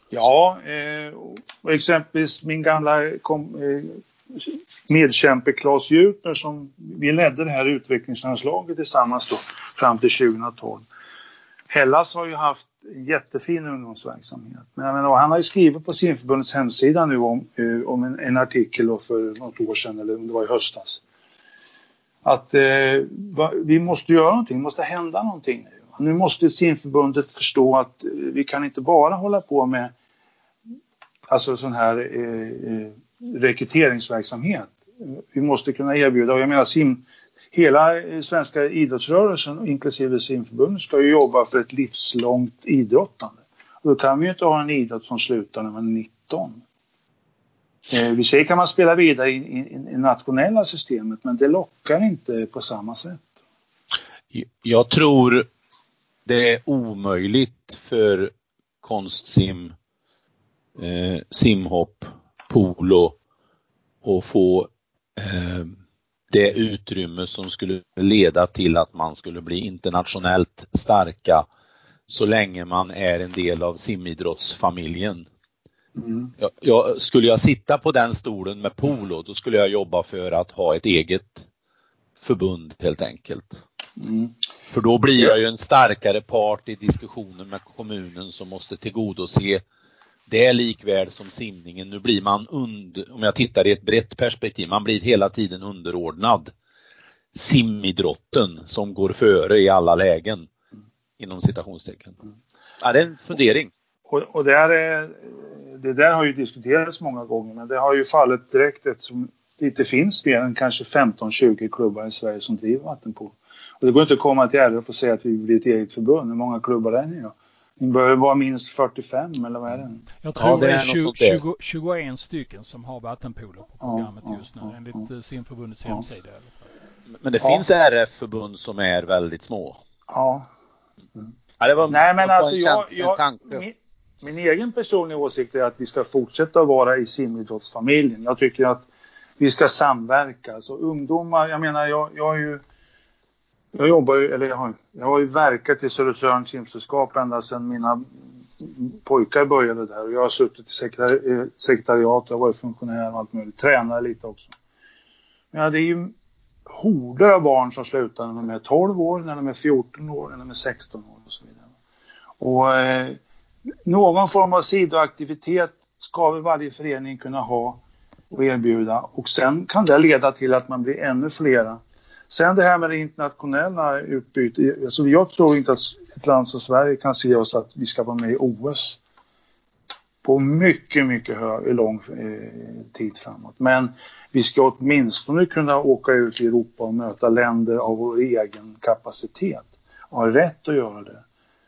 Ja, eh, och exempelvis min gamla kom, eh, medkämpe Claes Jutner som vi ledde det här utvecklingsanslaget tillsammans då fram till 2012. Hellas har ju haft jättefin ungdomsverksamhet. Men menar, han har ju skrivit på simförbundets hemsida nu om, eh, om en, en artikel för något år sedan, eller om det var i höstas. Att eh, va, vi måste göra någonting, det måste hända någonting nu. Nu måste simförbundet förstå att eh, vi kan inte bara hålla på med alltså sån här eh, rekryteringsverksamhet. Vi måste kunna erbjuda, och jag menar sim, hela eh, svenska idrottsrörelsen, inklusive simförbundet, ska ju jobba för ett livslångt idrottande. Och då kan vi ju inte ha en idrott som slutar när man är 19. Eh, vi säger kan man spela vidare i, i, i nationella systemet, men det lockar inte på samma sätt. Jag tror det är omöjligt för konstsim, eh, simhopp, polo och få eh, det utrymme som skulle leda till att man skulle bli internationellt starka så länge man är en del av simidrottsfamiljen. Mm. Jag, jag, skulle jag sitta på den stolen med polo, då skulle jag jobba för att ha ett eget förbund helt enkelt. Mm. För då blir jag ju en starkare part i diskussionen med kommunen som måste tillgodose det likväl som simningen. Nu blir man under, om jag tittar i ett brett perspektiv, man blir hela tiden underordnad simidrotten som går före i alla lägen. Inom citationstecken. Ja, det är en fundering. Och, och det, är, det där har ju diskuterats många gånger men det har ju fallit direkt eftersom det inte finns mer än kanske 15-20 klubbar i Sverige som driver vattenpolo. Och det går inte att komma till RF och säga att vi blir ett eget förbund. Hur många klubbar är ni då? Ni bör vara minst 45 eller vad är det? Jag tror ja, det är, 20, 20, 21 stycken som har vattenpolo på programmet ja, just nu ja, enligt ja. simförbundets hemsida. Men det finns RF-förbund som är väldigt små. Ja. Mm. ja det var, Nej men alltså jag, jag min, min, egen personliga åsikt är att vi ska fortsätta vara i simidrottsfamiljen. Jag tycker att vi ska samverka. Så ungdomar, jag menar jag, jag är ju jag jobbar ju, eller jag har, jag har ju verkat i Södertörns simsällskap ända sedan mina pojkar började där och jag har suttit i sekretariat, jag har varit funktionär och allt möjligt, tränare lite också. Men ja, det är ju horder av barn som slutar när de är 12 år, när de är 14 år, när de är 16 år och så vidare. Och eh, någon form av sidoaktivitet ska väl varje förening kunna ha och erbjuda och sen kan det leda till att man blir ännu flera Sen det här med det internationella utbytet. Alltså jag tror inte att ett land som Sverige kan se oss att vi ska vara med i OS på mycket, mycket hög, lång eh, tid framåt. Men vi ska åtminstone kunna åka ut i Europa och möta länder av vår egen kapacitet. Och ha rätt att göra det.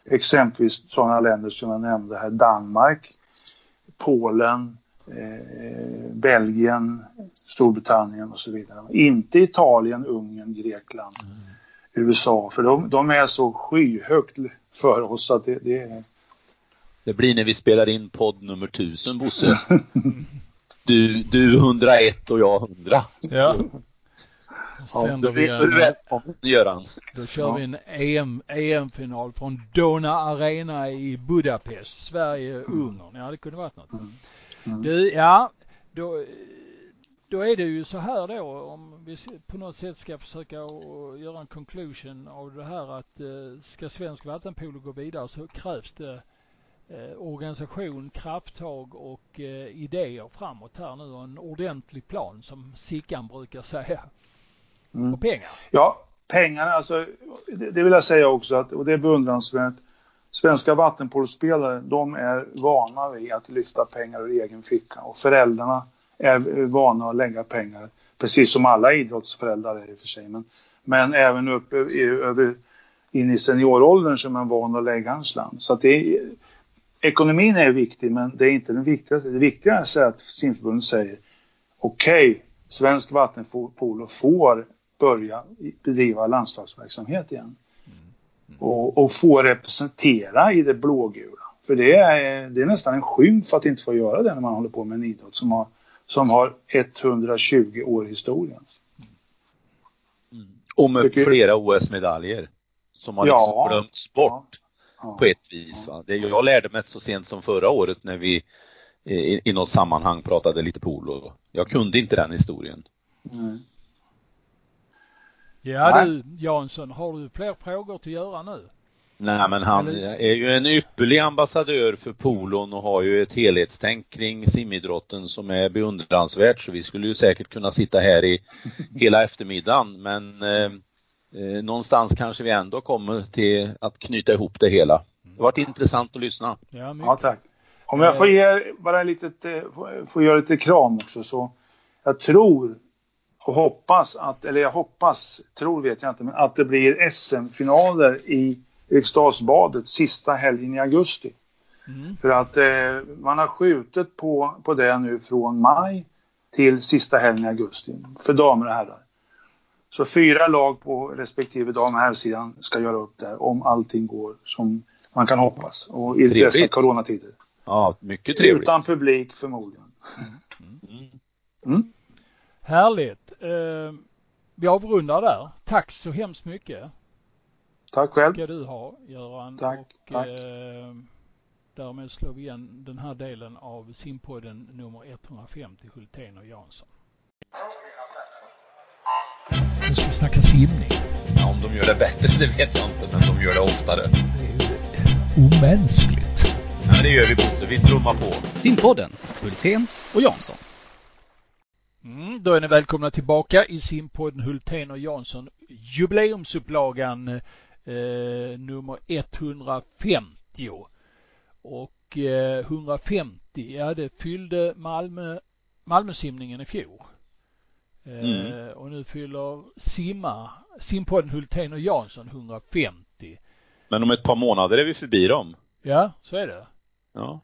Exempelvis sådana länder som jag nämnde här, Danmark, Polen, eh, Belgien, Storbritannien och så vidare. Inte Italien, Ungern, Grekland, mm. USA. För de, de, är så skyhögt för oss att det, det är... Det blir när vi spelar in podd nummer 1000, Bosse. *laughs* du, du 101 och jag 100. Ja. Sänder vi en, Göran. Då kör ja. vi en EM, EM-final från Dona Arena i Budapest, Sverige-Ungern. Ja, det kunde varit något. Mm. Mm. Du, ja, då, då är det ju så här då om vi på något sätt ska försöka göra en conclusion av det här att eh, ska svensk vattenpolo gå vidare så krävs det eh, organisation, krafttag och eh, idéer framåt här nu och en ordentlig plan som Sickan brukar säga. Mm. Och pengar. Ja, pengarna alltså det, det vill jag säga också att och det är beundransvärt Svenska vattenpolospelare, de är vana vid att lyfta pengar ur egen ficka och föräldrarna är vana att lägga pengar, precis som alla idrottsföräldrar är i och för sig. Men, men även upp i, över, in i senioråldern så är man van att lägga en slant. Så att det är, ekonomin är viktig, men det är inte den viktigaste. Det viktigaste är att simförbundet säger okej, okay, svensk vattenpolo får börja bedriva landslagsverksamhet igen och, och få representera i det blågula. För det är, det är nästan en skymf att inte få göra det när man håller på med en idrott som har, som har 120 år historia. Mm. Och med Tycker... flera OS-medaljer som har liksom ja, glömts bort ja, på ett vis. Va? Det jag lärde mig så sent som förra året när vi i, i något sammanhang pratade lite polo. Jag kunde inte den historien. Mm. Ja Nej. du Jansson, har du fler frågor till Göran nu? Nej men han Eller? är ju en ypperlig ambassadör för polon och har ju ett helhetstänk kring simidrotten som är beundransvärt så vi skulle ju säkert kunna sitta här i *laughs* hela eftermiddagen men eh, eh, någonstans kanske vi ändå kommer till att knyta ihop det hela. Det har varit intressant att lyssna. Ja, ja tack. Om jag får ge bara lite, får göra lite kram också så jag tror och hoppas att, eller jag hoppas, tror vet jag inte, men att det blir SM-finaler i Eriksdalsbadet sista helgen i augusti. Mm. För att eh, man har skjutit på, på det nu från maj till sista helgen i augusti för damer och herrar. Så fyra lag på respektive dam och herrsidan ska göra upp där om allting går som man kan hoppas. Och i trevligt. dessa coronatider. Ja, mycket trevligt. Utan publik förmodligen. Mm. Mm. Härligt. Eh, vi avrundar där. Tack så hemskt mycket. Tack själv. ska du ha Göran. Tack. Och, tack. Eh, därmed slår vi igen den här delen av simpodden nummer 150 Hultén och Jansson. Nu ska vi snacka simning. Ja, om de gör det bättre, *laughs* det vet jag inte, men de gör det oftare. Det är omänskligt. Ja, det gör vi Bosse, vi trummar på. Simpodden, Hultén och Jansson. Mm, då är ni välkomna tillbaka i simpodden Hultén och Jansson jubileumsupplagan eh, nummer 150. Och eh, 150, ja det fyllde Malmö, Malmösimningen i fjol. Eh, Mm. Och nu fyller simma, simpodden Hultén och Jansson 150. Men om ett par månader är vi förbi dem. Ja, så är det. Ja.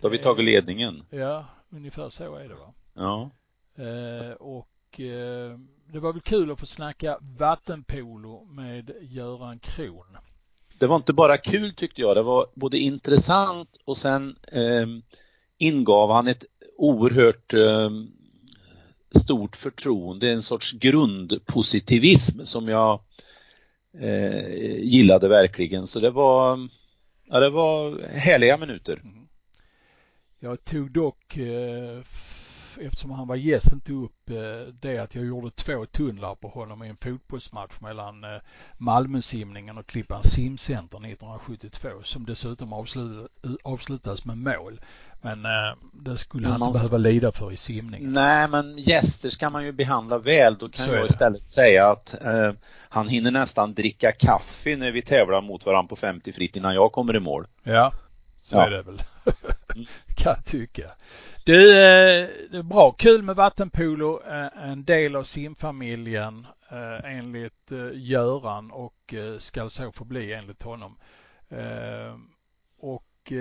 Då har vi tagit ledningen. Ja, ungefär så är det va. Ja. Eh, och eh, det var väl kul att få snacka vattenpolo med Göran Kron. Det var inte bara kul tyckte jag, det var både intressant och sen eh, ingav han ett oerhört eh, stort förtroende, en sorts grundpositivism som jag eh, gillade verkligen. Så det var, ja, det var härliga minuter. Jag tog dock, eh, eftersom han var gäst, inte upp eh, det att jag gjorde två tunnlar på honom i en fotbollsmatch mellan eh, Malmösimningen och Klippan simcenter 1972 som dessutom avslut, avslutades med mål. Men eh, det skulle han Man inte behöva lida för i simning. Nej, men gäster ska man ju behandla väl. Då kan jag istället säga att eh, han hinner nästan dricka kaffe när vi tävlar mot varandra på 50 fritt innan jag kommer i mål. Ja, så Ja. är det väl. *laughs* kan tycka. Du, eh, det är bra. Kul med vattenpolo. Eh, en del av simfamiljen eh, enligt Göran och skall ska så förbli enligt honom. Och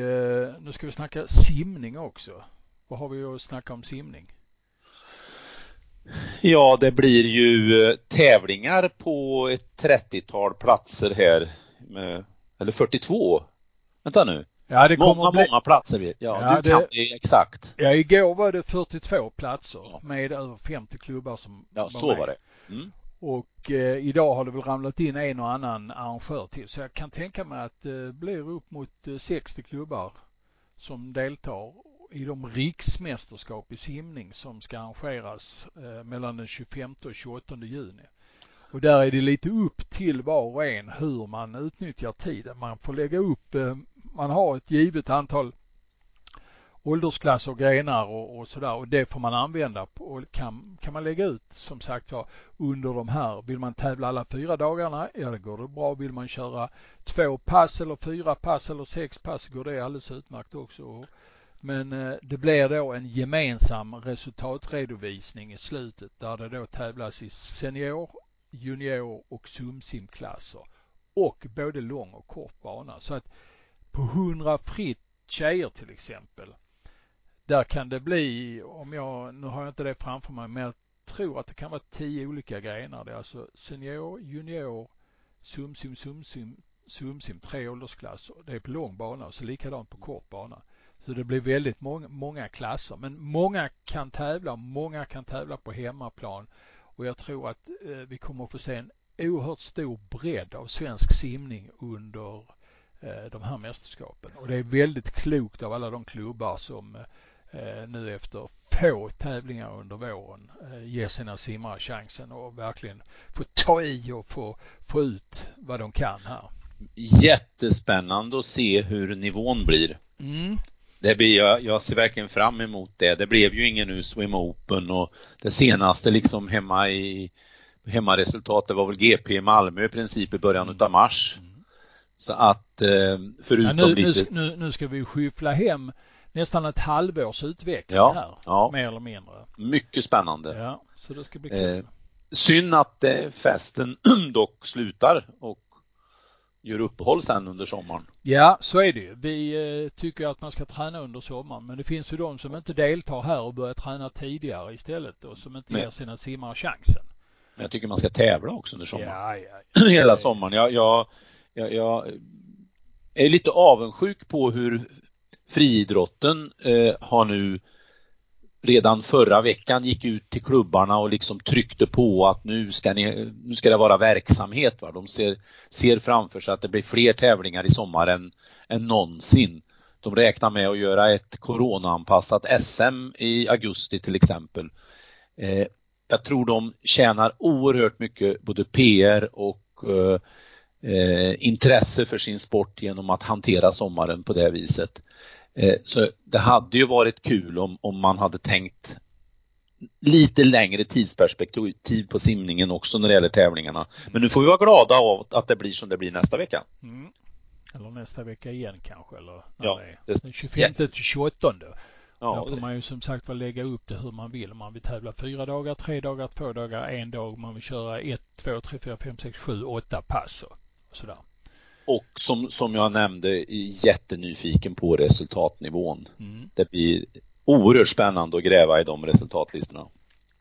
nu ska vi snacka simning också. Vad har vi att snacka om simning? Ja, det blir ju tävlingar på ett 30-tal platser här. Med, eller 42. Vänta nu. Ja, det Många, bli... många platser. Ja, Ja, du det- kan det exakt. Ja, igår var det 42 platser Ja. med över 50 klubbar som Ja, så med. var det. Mm. Och eh, idag har det väl ramlat in en och annan arrangör till. Så jag kan tänka mig att det blir upp mot eh, 60 klubbar som deltar i de riksmästerskap i simning som ska arrangeras eh, mellan den 25 och 28 juni. Och där är det lite upp till var och en hur man utnyttjar tiden. Man får lägga upp, eh, man har ett givet antal åldersklasser och grenar och, och sådär och det får man använda och kan, kan man lägga ut som sagt var under de här. Vill man tävla alla fyra dagarna, ja det går det bra. Vill man köra två pass eller fyra pass eller sex pass går det alldeles utmärkt också. Men eh, det blir då en gemensam resultatredovisning i slutet där det då tävlas i senior, junior och sumsimklasser och både lång och kort bana. Så att på 100 fritt tjejer till exempel där kan det bli, om jag, nu har jag inte det framför mig, men jag tror att det kan vara tio olika grenar. Det är alltså senior, junior, sumsim, sumsim, sumsim, tre åldersklasser. Det är på lång bana och så likadant på kort bana. Så det blir väldigt många, många klasser. Men många kan tävla, många kan tävla på hemmaplan. Och jag tror att eh, vi kommer att få se en oerhört stor bredd av svensk simning under eh, de här mästerskapen. Och det är väldigt klokt av alla de klubbar som eh, nu efter få tävlingar under våren eh, ger sina simmare chansen och verkligen få ta i och få, få ut vad de kan här. Jättespännande att se hur nivån blir. Mm. Det blir, jag, jag ser verkligen fram emot det. Det blev ju ingen nu Swim Open och det senaste liksom hemma i hemmaresultatet var väl GP i Malmö i princip i början utav mars. Så att eh, förutom Ja, nu, lite... nu, nu ska vi skyffla hem nästan ett halvårs utveckling Ja, här. ja. Mer eller mindre. Mycket spännande. Ja, så det ska bli kul. Eh, synd att eh, festen *clears throat* dock slutar och gör uppehåll sen under sommaren. Ja, så är det ju. Vi eh, tycker att man ska träna under sommaren, men det finns ju de som inte deltar här och börjar träna tidigare istället och som inte Nej. ger sina simmare chansen. Men jag tycker man ska tävla också under sommaren. Ja, ja, ja. *clears throat* Hela sommaren. Jag, jag, jag, jag är lite avundsjuk på hur friidrotten eh, har nu redan förra veckan gick ut till klubbarna och liksom tryckte på att nu ska, ni, nu ska det vara verksamhet. Va? De ser, ser framför sig att det blir fler tävlingar i sommar än, än någonsin. De räknar med att göra ett coronaanpassat SM i augusti till exempel. Eh, jag tror de tjänar oerhört mycket både PR och eh, intresse för sin sport genom att hantera sommaren på det viset. Eh, så det hade ju varit kul om, om man hade tänkt lite längre tidsperspektiv på simningen också när det gäller tävlingarna. Men nu får vi vara glada av att det blir som det blir nästa vecka. Mm. Eller nästa vecka igen kanske eller ja, det är. Den 25 till 28. Ja, Där får man ju som sagt var lägga upp det hur man vill. Om man vill tävla fyra dagar, tre dagar, två dagar, en dag. Man vill köra ett, två, tre, fyra, fem, sex, sju, åtta pass sådär. Och som, som jag nämnde, jättenyfiken på resultatnivån. Mm. Det blir oerhört spännande att gräva i de resultatlistorna.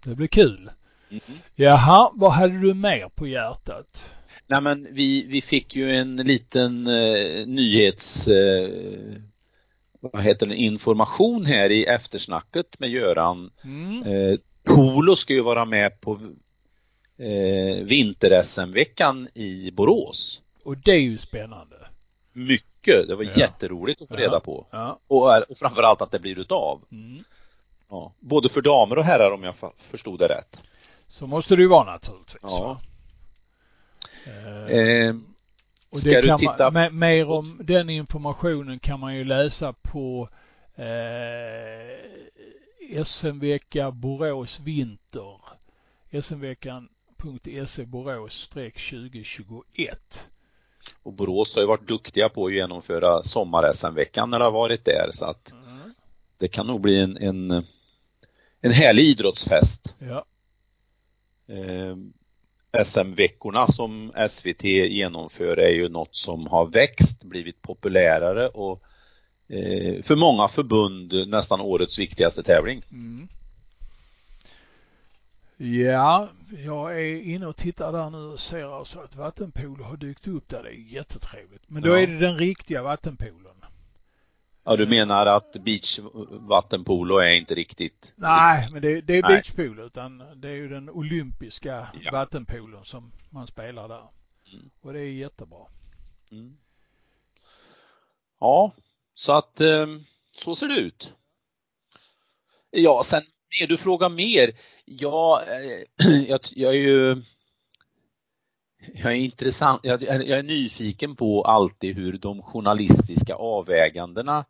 Det blir kul. Mm. Jaha, vad hade du mer på hjärtat? Nej men vi, vi fick ju en liten eh, nyhets eh, vad heter det, information här i eftersnacket med Göran. Mm. Eh, Polo ska ju vara med på eh, vinter-SM-veckan i Borås. Och det är ju spännande. Mycket, det var ja. jätteroligt att få reda på. Ja. Och, och framförallt att det blir utav. Mm. Ja, både för damer och herrar om jag förstod det rätt. Så måste det ju vara naturligtvis. Ja. Eh, eh och Ska du titta? Man, mer om den informationen kan man ju läsa på eh, SM-vecka Borås vinter. smveckan.se Borås 2021. Och Borås har ju varit duktiga på att genomföra sommar-SM-veckan när det har varit där så att mm. det kan nog bli en, en, en härlig idrottsfest. Ja. Eh, SM-veckorna som SVT genomför är ju något som har växt, blivit populärare och eh, för många förbund nästan årets viktigaste tävling. Mm. Ja, jag är inne och tittar där nu och ser alltså att vattenpolo har dykt upp där. Det är jättetrevligt. Men då ja. är det den riktiga vattenpolon. Ja, du menar att beachvattenpolo är inte riktigt? Nej, men det, det är beachpolo utan det är ju den olympiska ja. vattenpolon som man spelar där. Mm. Och det är jättebra. Mm. Ja, så att ehm, så ser det ut. Ja, sen mer, du frågar mer. Ja, eh, *clears throat* jag, jag är ju jag är intressant, jag, jag, är nyfiken på alltid hur de journalistiska avvägandena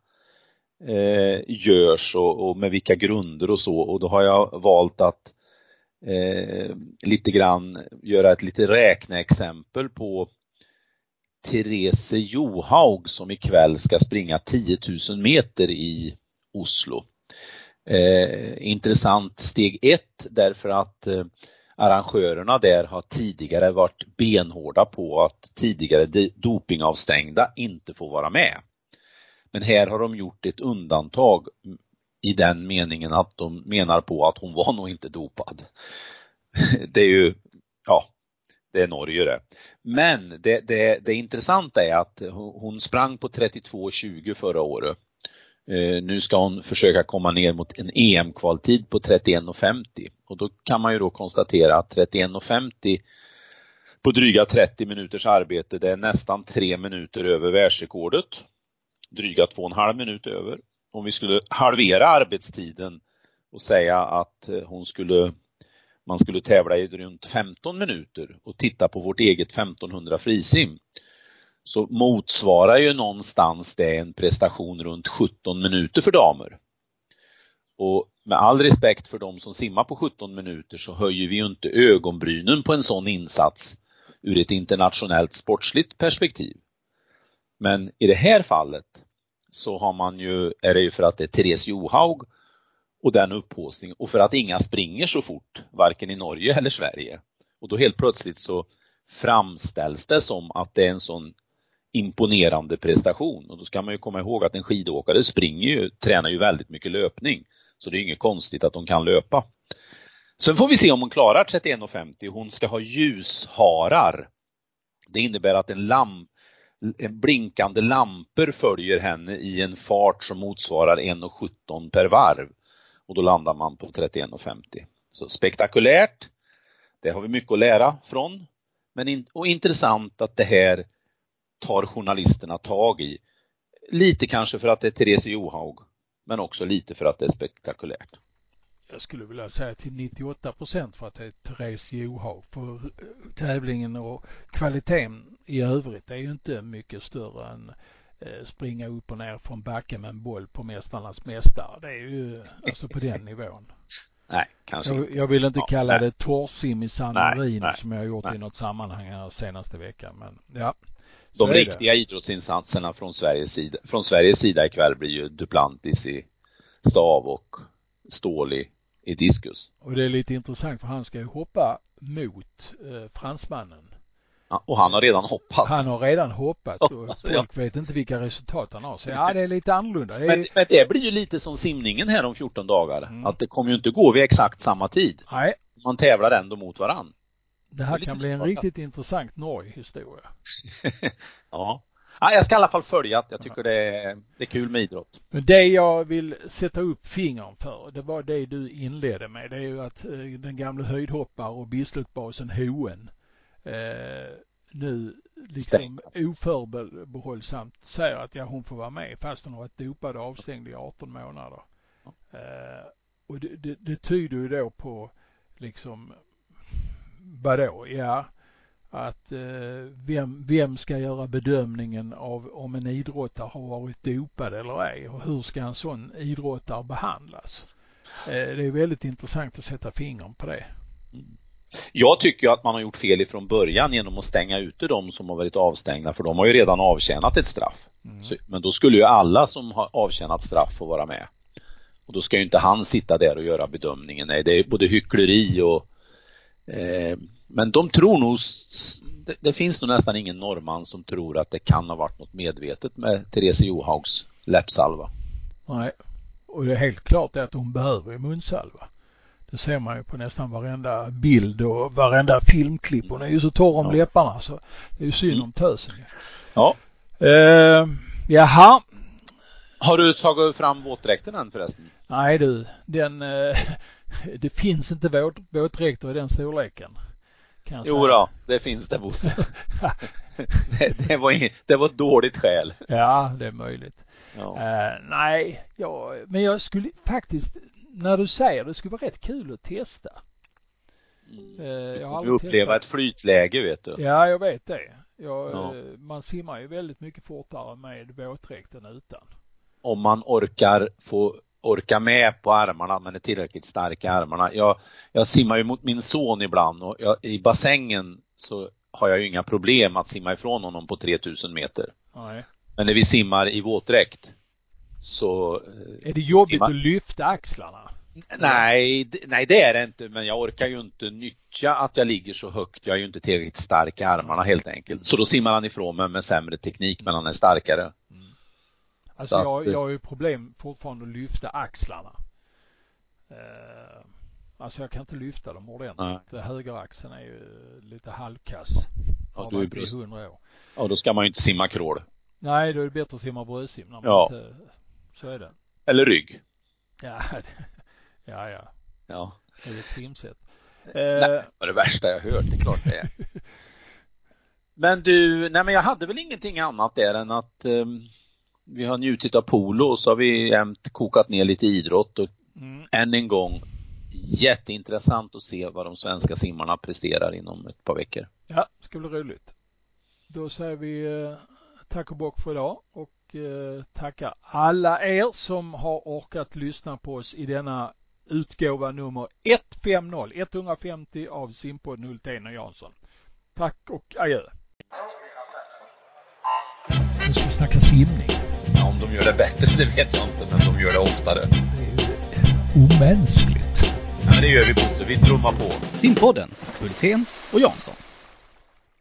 eh, görs och, och, med vilka grunder och så och då har jag valt att eh, lite grann göra ett lite räkneexempel på Therese Johaug som ikväll ska springa 10 000 meter i Oslo. Eh, intressant steg ett därför att eh, arrangörerna där har tidigare varit benhårda på att tidigare dopingavstängda inte får vara med. Men här har de gjort ett undantag mm, i den meningen att de menar på att hon var nog inte dopad. *laughs* Det är ju, ja, det är Norge det. Men det, det, det intressanta är att hon sprang på 32.20 förra året. Eh, nu ska hon försöka komma ner mot en EM-kvaltid på 31.50 och då kan man ju då konstatera att 31.50 på dryga 30 minuters arbete, det är nästan tre minuter över världsrekordet dryga två och en halv minut över. Om vi skulle halvera arbetstiden och säga att eh, hon skulle man skulle tävla i runt 15 minuter och titta på vårt eget 1500 frisim så motsvarar ju någonstans det en prestation runt 17 minuter för damer. Och med all respekt för de som simmar på 17 minuter så höjer vi ju inte ögonbrynen på en sån insats ur ett internationellt sportsligt perspektiv. Men i det här fallet så har man ju, är det ju för att det är Therese Johaug och den upphåsningen och för att inga springer så fort, varken i Norge eller Sverige. Och då helt plötsligt så framställs det som att det är en sån imponerande prestation och då ska man ju komma ihåg att en skidåkare springer ju, tränar ju väldigt mycket löpning. Så det är inget konstigt att de kan löpa. Sen får vi se om hon klarar 31,50. Hon ska ha ljusharar. Det innebär att en lamp blinkande lampor följer henne i en fart som motsvarar 1,17 per varv. och då landar man på 31,50. Så spektakulärt. Det har vi mycket att lära från. Men in, och intressant att det här tar journalisterna tag i. Lite kanske för att det är Therese Johaug, men också lite för att det är spektakulärt. Jag skulle vilja säga till 98 procent för att det är Therese Johaug. För tävlingen och kvaliteten i övrigt är ju inte mycket större än eh, springa upp och ner från backen med en boll på Mästarnas mästare. Det är ju alltså på den nivån. *laughs* Nej, kanske jag, inte. jag vill inte Ja, kalla nej. det torrsim i San Marino som jag har gjort nej. i något sammanhang här senaste veckan. Men ja. De är det. riktiga idrottsinsatserna från Sveriges sida, från Sveriges sida ikväll blir ju Duplantis i stav och Ståhl i, i diskus. Och det är lite intressant för han ska ju hoppa mot eh, fransmannen. Ja, och han har redan hoppat. Han har redan hoppat och *laughs* Ja. folk vet inte vilka resultat han har. Så ja, det är lite annorlunda. Det är, Men, men det blir ju lite som simningen här om 14 dagar. Mm. Att det kommer ju inte gå vid exakt samma tid. nej, Man tävlar ändå mot varann. Det Det här är lite kan bli en riktigt intressant Norge-historia. *laughs* Ja. ja. Jag ska i alla fall följa det. Jag tycker det är, det är kul med idrott. Men det jag vill sätta upp fingern för, det var det du inledde med. Det är ju att eh, den gamla höjdhoppare och Bislutbasen Hoen eh, nu liksom oförbehållsamt säger att ja, hon får vara med fast hon har varit dopad och avstängd i 18 månader. Eh, och det, det, det tyder ju då på liksom vadå? Ja, att eh, vem, vem ska göra bedömningen av om en idrottare har varit dopad eller ej och hur ska en sån idrottare behandlas? Eh, det är väldigt intressant att sätta fingern på det. Jag tycker att man har gjort fel ifrån början genom att stänga ute de som har varit avstängda för de har ju redan avtjänat ett straff. Mm. Men då skulle ju alla som har avtjänat straff få vara med. Och då ska ju inte han sitta där och göra bedömningen. Nej, det är både hyckleri och men de tror nog, det, finns nog nästan ingen norrman som tror att det kan ha varit något medvetet med Therese Johaugs läppsalva. Nej. Och det är helt klart att hon behöver munsalva. Det ser man ju på nästan varenda bild och varenda filmklipp. Hon är ju så torr om Ja. läpparna så det är ju synd om tösen. Ja. Eh, jaha. Har du tagit fram våtdräkten än förresten? Nej du, den, eh, det finns inte våt, våtdräkter i den storleken. Kan Jo då, det finns det Bosse. *laughs* det, det, var ing, det var ett dåligt skäl. Ja, det är möjligt. Ja. Eh, nej, ja, men jag skulle faktiskt, när du säger det, skulle vara rätt kul att testa. Du jag har uppleva testat. ett flytläge vet du. Ja, jag vet det. Jag, Ja. eh, Man simmar ju väldigt mycket fortare med våtdräkt än utan. Om man orkar få orka med på armarna men är tillräckligt stark i armarna. Jag, jag simmar ju mot min son ibland och jag, i bassängen så har jag ju inga problem att simma ifrån honom på 3000 meter. Nej. Men när vi simmar i våtdräkt så eh, Är det jobbigt Simma- att lyfta axlarna? Nej, nej det är det inte men jag orkar ju inte nyttja att jag ligger så högt. Jag är ju inte tillräckligt stark i armarna helt enkelt. Så då simmar han ifrån mig med sämre teknik men han är starkare. Alltså att- jag, jag har ju problem fortfarande att lyfta axlarna. Eh, alltså jag kan inte lyfta dem ordentligt. Nej. Högeraxeln är ju lite halvkass. Ja, du är bröst. 100 år. Och då ska man ju inte simma crawl. Nej, då är det bättre att simma bröstsim när man Ja. inte... Så är det. Eller rygg. Ja, det- *laughs* ja, ja. Ja. Det är ett simsätt. Nej, Eh, det var det värsta jag hört, det är klart det är. *laughs* Men du, nej men jag hade väl ingenting annat där än att ehm, vi har njutit av polo och så har vi jämt kokat ner lite idrott och mm, än en gång jätteintressant att se vad de svenska simmarna presterar inom ett par veckor. ja, det ska bli roligt. Då säger vi eh, tack och bock för idag och eh, tackar alla er som har orkat lyssna på oss i denna utgåva nummer 150, 150 av Simpodden Hultén och Jansson. Tack och adjö. Nu ska vi snacka simning. Om de gör det bättre, *laughs* det vet jag inte, men de gör det oftare. Det är ju omänskligt. Ja, men det gör vi Bosse, vi trummar på. Simpodden, Hultén och Jansson.